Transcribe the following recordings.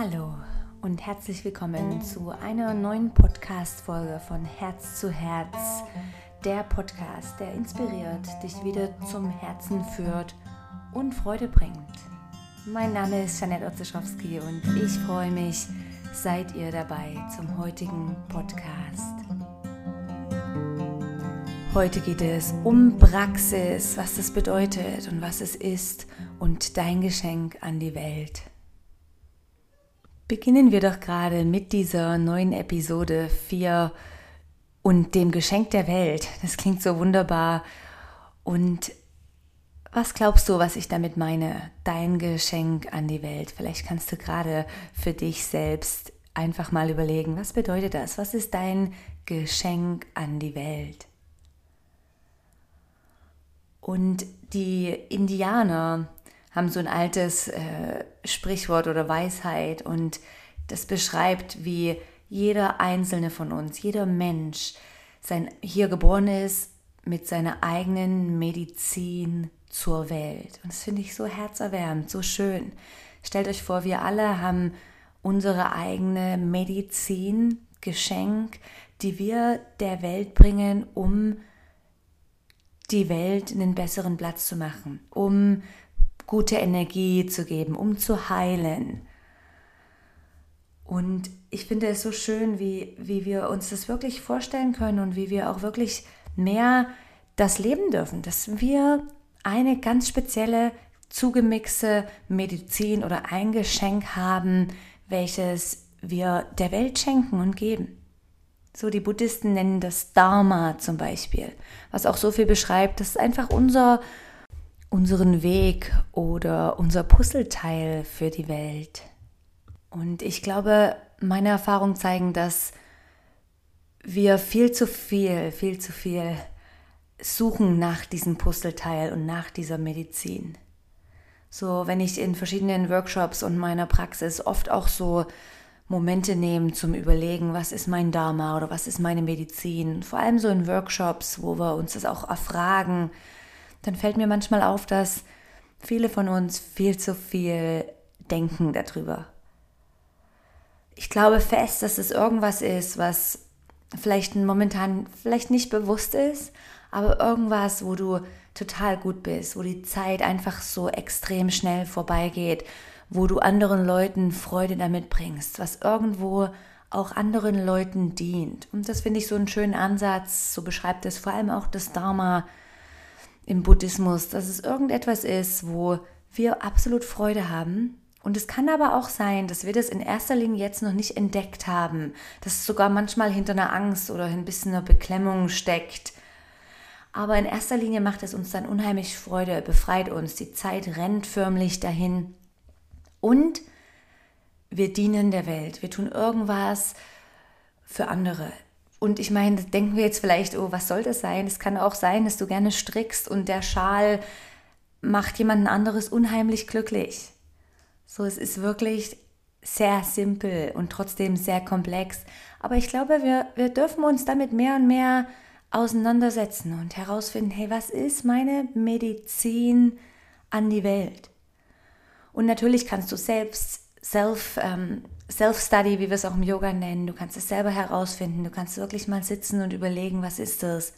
Hallo und herzlich willkommen zu einer neuen Podcast-Folge von Herz zu Herz. Der Podcast, der inspiriert, dich wieder zum Herzen führt und Freude bringt. Mein Name ist Janette Otzeschowski und ich freue mich, seid ihr dabei zum heutigen Podcast. Heute geht es um Praxis, was das bedeutet und was es ist und dein Geschenk an die Welt. Beginnen wir doch gerade mit dieser neuen Episode 4 und dem Geschenk der Welt. Das klingt so wunderbar. Und was glaubst du, was ich damit meine? Dein Geschenk an die Welt. Vielleicht kannst du gerade für dich selbst einfach mal überlegen, was bedeutet das? Was ist dein Geschenk an die Welt? Und die Indianer haben so ein altes äh, Sprichwort oder Weisheit und das beschreibt, wie jeder einzelne von uns, jeder Mensch sein, hier geboren ist mit seiner eigenen Medizin zur Welt. Und das finde ich so herzerwärmend, so schön. Stellt euch vor, wir alle haben unsere eigene Medizin, Geschenk, die wir der Welt bringen, um die Welt einen besseren Platz zu machen, um gute Energie zu geben, um zu heilen. Und ich finde es so schön, wie, wie wir uns das wirklich vorstellen können und wie wir auch wirklich mehr das leben dürfen, dass wir eine ganz spezielle zugemixte Medizin oder ein Geschenk haben, welches wir der Welt schenken und geben. So, die Buddhisten nennen das Dharma zum Beispiel, was auch so viel beschreibt, das ist einfach unser, unseren Weg oder unser Puzzleteil für die Welt. Und ich glaube, meine Erfahrungen zeigen, dass wir viel zu viel, viel zu viel suchen nach diesem Puzzleteil und nach dieser Medizin. So, wenn ich in verschiedenen Workshops und meiner Praxis oft auch so Momente nehmen zum Überlegen, was ist mein Dharma oder was ist meine Medizin. Vor allem so in Workshops, wo wir uns das auch erfragen, dann fällt mir manchmal auf, dass viele von uns viel zu viel denken darüber. Ich glaube fest, dass es irgendwas ist, was vielleicht momentan vielleicht nicht bewusst ist, aber irgendwas, wo du total gut bist, wo die Zeit einfach so extrem schnell vorbeigeht, wo du anderen Leuten Freude damit bringst, was irgendwo auch anderen Leuten dient. Und das finde ich so einen schönen Ansatz, so beschreibt es vor allem auch das Dharma im Buddhismus, dass es irgendetwas ist, wo wir absolut Freude haben. Und es kann aber auch sein, dass wir das in erster Linie jetzt noch nicht entdeckt haben, dass es sogar manchmal hinter einer Angst oder ein bisschen einer Beklemmung steckt. Aber in erster Linie macht es uns dann unheimlich Freude, befreit uns. Die Zeit rennt förmlich dahin. Und wir dienen der Welt. Wir tun irgendwas für andere. Und ich meine, denken wir jetzt vielleicht, oh, was soll das sein? Es kann auch sein, dass du gerne strickst und der Schal macht jemanden anderes unheimlich glücklich. So, es ist wirklich sehr simpel und trotzdem sehr komplex. Aber ich glaube, wir, wir dürfen uns damit mehr und mehr auseinandersetzen und herausfinden, hey, was ist meine Medizin an die Welt? Und natürlich kannst du selbst Self, ähm, Self-Study, wie wir es auch im Yoga nennen, du kannst es selber herausfinden. Du kannst wirklich mal sitzen und überlegen, was ist das?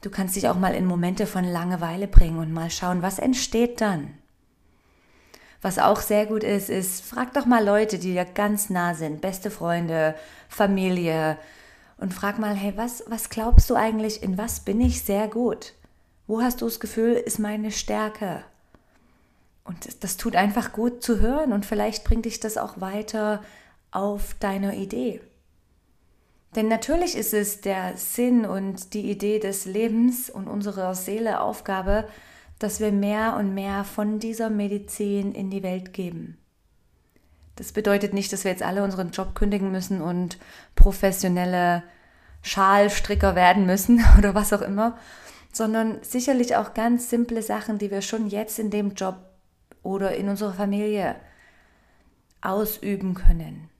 Du kannst dich auch mal in Momente von Langeweile bringen und mal schauen, was entsteht dann. Was auch sehr gut ist, ist, frag doch mal Leute, die dir ganz nah sind, beste Freunde, Familie, und frag mal, hey, was, was glaubst du eigentlich, in was bin ich sehr gut? Wo hast du das Gefühl, ist meine Stärke? Und das tut einfach gut zu hören und vielleicht bringt dich das auch weiter auf deine Idee. Denn natürlich ist es der Sinn und die Idee des Lebens und unserer Seele Aufgabe, dass wir mehr und mehr von dieser Medizin in die Welt geben. Das bedeutet nicht, dass wir jetzt alle unseren Job kündigen müssen und professionelle Schalstricker werden müssen oder was auch immer, sondern sicherlich auch ganz simple Sachen, die wir schon jetzt in dem Job oder in unserer Familie ausüben können.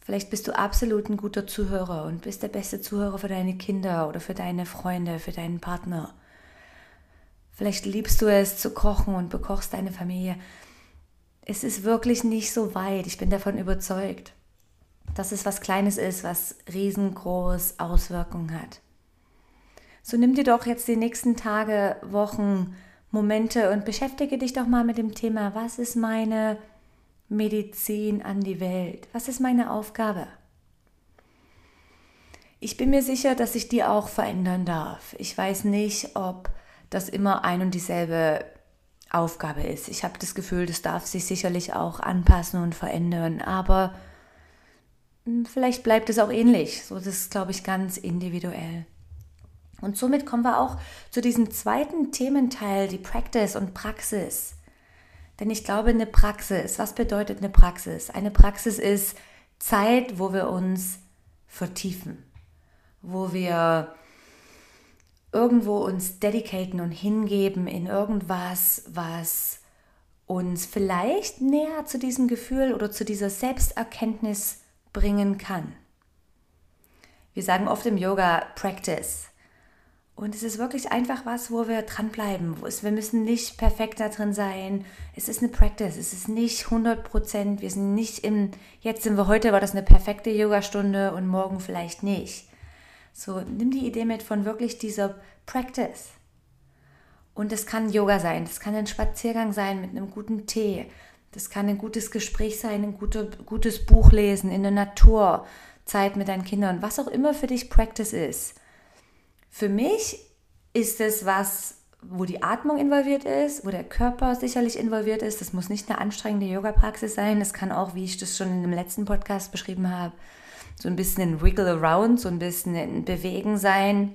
Vielleicht bist du absolut ein guter Zuhörer und bist der beste Zuhörer für deine Kinder oder für deine Freunde, für deinen Partner. Vielleicht liebst du es zu kochen und bekochst deine Familie. Es ist wirklich nicht so weit. Ich bin davon überzeugt, dass es was Kleines ist, was riesengroß Auswirkungen hat. So nimm dir doch jetzt die nächsten Tage, Wochen, Momente und beschäftige dich doch mal mit dem Thema, was ist meine Medizin an die Welt? Was ist meine Aufgabe? Ich bin mir sicher, dass ich die auch verändern darf. Ich weiß nicht, ob das immer ein und dieselbe Aufgabe ist. Ich habe das Gefühl, das darf sich sicherlich auch anpassen und verändern, aber hm, vielleicht bleibt es auch ähnlich. So, das ist, glaube ich, ganz individuell. Und somit kommen wir auch zu diesem zweiten Thementeil, die Practice und Praxis. Denn ich glaube, eine Praxis, was bedeutet eine Praxis? Eine Praxis ist Zeit, wo wir uns vertiefen wo wir irgendwo uns dedicaten und hingeben in irgendwas, was uns vielleicht näher zu diesem Gefühl oder zu dieser Selbsterkenntnis bringen kann. Wir sagen oft im Yoga Practice. Und es ist wirklich einfach was, wo wir dranbleiben. Wir müssen nicht perfekt da drin sein. Es ist eine Practice. Es ist nicht 100 Prozent. Wir sind nicht im, jetzt sind wir heute, war das eine perfekte Yogastunde und morgen vielleicht nicht. So, nimm die Idee mit von wirklich dieser Practice. Und es kann Yoga sein, das kann ein Spaziergang sein mit einem guten Tee, das kann ein gutes Gespräch sein, ein gute, gutes Buch lesen, in der Natur, Zeit mit deinen Kindern, was auch immer für dich Practice ist. Für mich ist es was, wo die Atmung involviert ist, wo der Körper sicherlich involviert ist. Das muss nicht eine anstrengende Yoga-Praxis sein. Das kann auch, wie ich das schon in dem letzten Podcast beschrieben habe, so ein bisschen ein Wiggle Around, so ein bisschen ein Bewegen sein.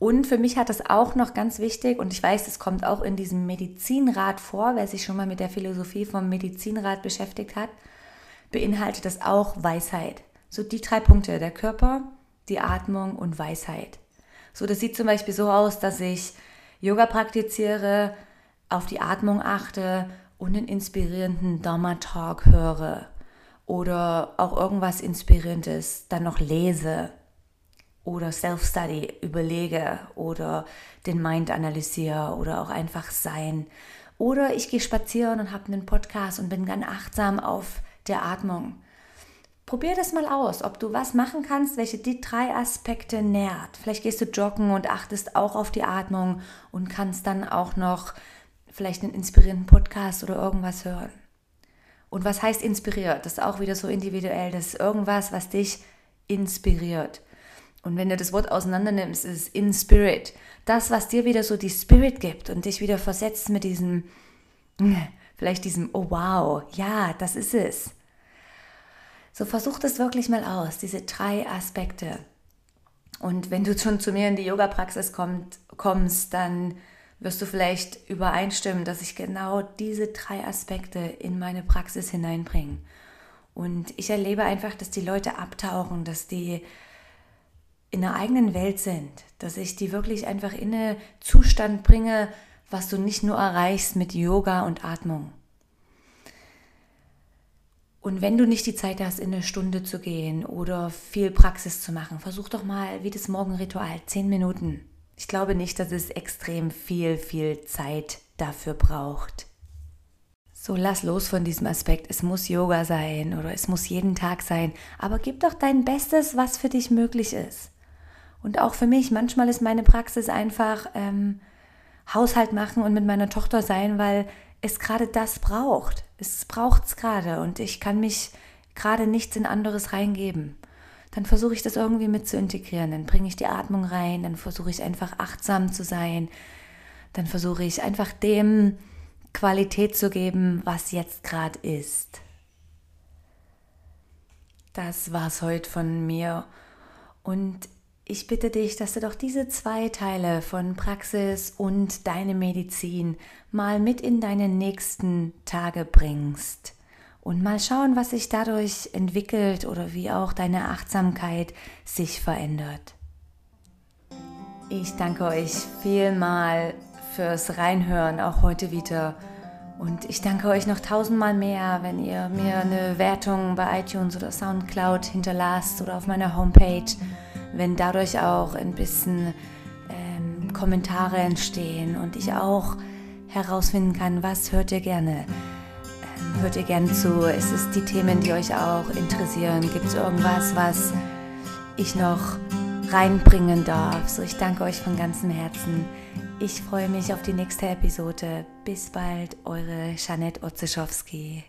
Und für mich hat das auch noch ganz wichtig, und ich weiß, es kommt auch in diesem Medizinrat vor, wer sich schon mal mit der Philosophie vom Medizinrat beschäftigt hat, beinhaltet das auch Weisheit. So die drei Punkte, der Körper, die Atmung und Weisheit. So, das sieht zum Beispiel so aus, dass ich Yoga praktiziere, auf die Atmung achte und einen inspirierenden Dharma Talk höre oder auch irgendwas Inspirierendes dann noch lese oder Self-Study überlege oder den Mind analysiere oder auch einfach sein. Oder ich gehe spazieren und habe einen Podcast und bin ganz achtsam auf der Atmung. Probier das mal aus, ob du was machen kannst, welche die drei Aspekte nährt. Vielleicht gehst du joggen und achtest auch auf die Atmung und kannst dann auch noch vielleicht einen inspirierenden Podcast oder irgendwas hören. Und was heißt inspiriert? Das ist auch wieder so individuell. Das ist irgendwas, was dich inspiriert. Und wenn du das Wort auseinander nimmst, ist es in Spirit. Das, was dir wieder so die Spirit gibt und dich wieder versetzt mit diesem, vielleicht diesem, oh wow, ja, das ist es. So versuch das wirklich mal aus, diese drei Aspekte. Und wenn du schon zu mir in die Yoga-Praxis kommst, dann wirst du vielleicht übereinstimmen, dass ich genau diese drei Aspekte in meine Praxis hineinbringe. Und ich erlebe einfach, dass die Leute abtauchen, dass die in einer eigenen Welt sind, dass ich die wirklich einfach in einen Zustand bringe, was du nicht nur erreichst mit Yoga und Atmung. Und wenn du nicht die Zeit hast, in eine Stunde zu gehen oder viel Praxis zu machen, versuch doch mal wie das Morgenritual, zehn Minuten. Ich glaube nicht, dass es extrem viel, viel Zeit dafür braucht. So lass los von diesem Aspekt. Es muss Yoga sein oder es muss jeden Tag sein. Aber gib doch dein Bestes, was für dich möglich ist. Und auch für mich, manchmal ist meine Praxis einfach ähm, Haushalt machen und mit meiner Tochter sein, weil es gerade das braucht. Es braucht es gerade und ich kann mich gerade nichts in anderes reingeben dann versuche ich das irgendwie mit zu integrieren. Dann bringe ich die Atmung rein, dann versuche ich einfach achtsam zu sein, dann versuche ich einfach dem Qualität zu geben, was jetzt gerade ist. Das war's heute von mir. Und ich bitte dich, dass du doch diese zwei Teile von Praxis und deine Medizin mal mit in deine nächsten Tage bringst und mal schauen, was sich dadurch entwickelt oder wie auch deine Achtsamkeit sich verändert. Ich danke euch vielmal fürs Reinhören, auch heute wieder. Und ich danke euch noch tausendmal mehr, wenn ihr mir eine Wertung bei iTunes oder Soundcloud hinterlasst oder auf meiner Homepage, wenn dadurch auch ein bisschen ähm, Kommentare entstehen und ich auch herausfinden kann, was hört ihr gerne hört ihr gern zu? Ist es die Themen, die euch auch interessieren? Gibt es irgendwas, was ich noch reinbringen darf? So, ich danke euch von ganzem Herzen. Ich freue mich auf die nächste Episode. Bis bald, eure Janette Otzeschowski.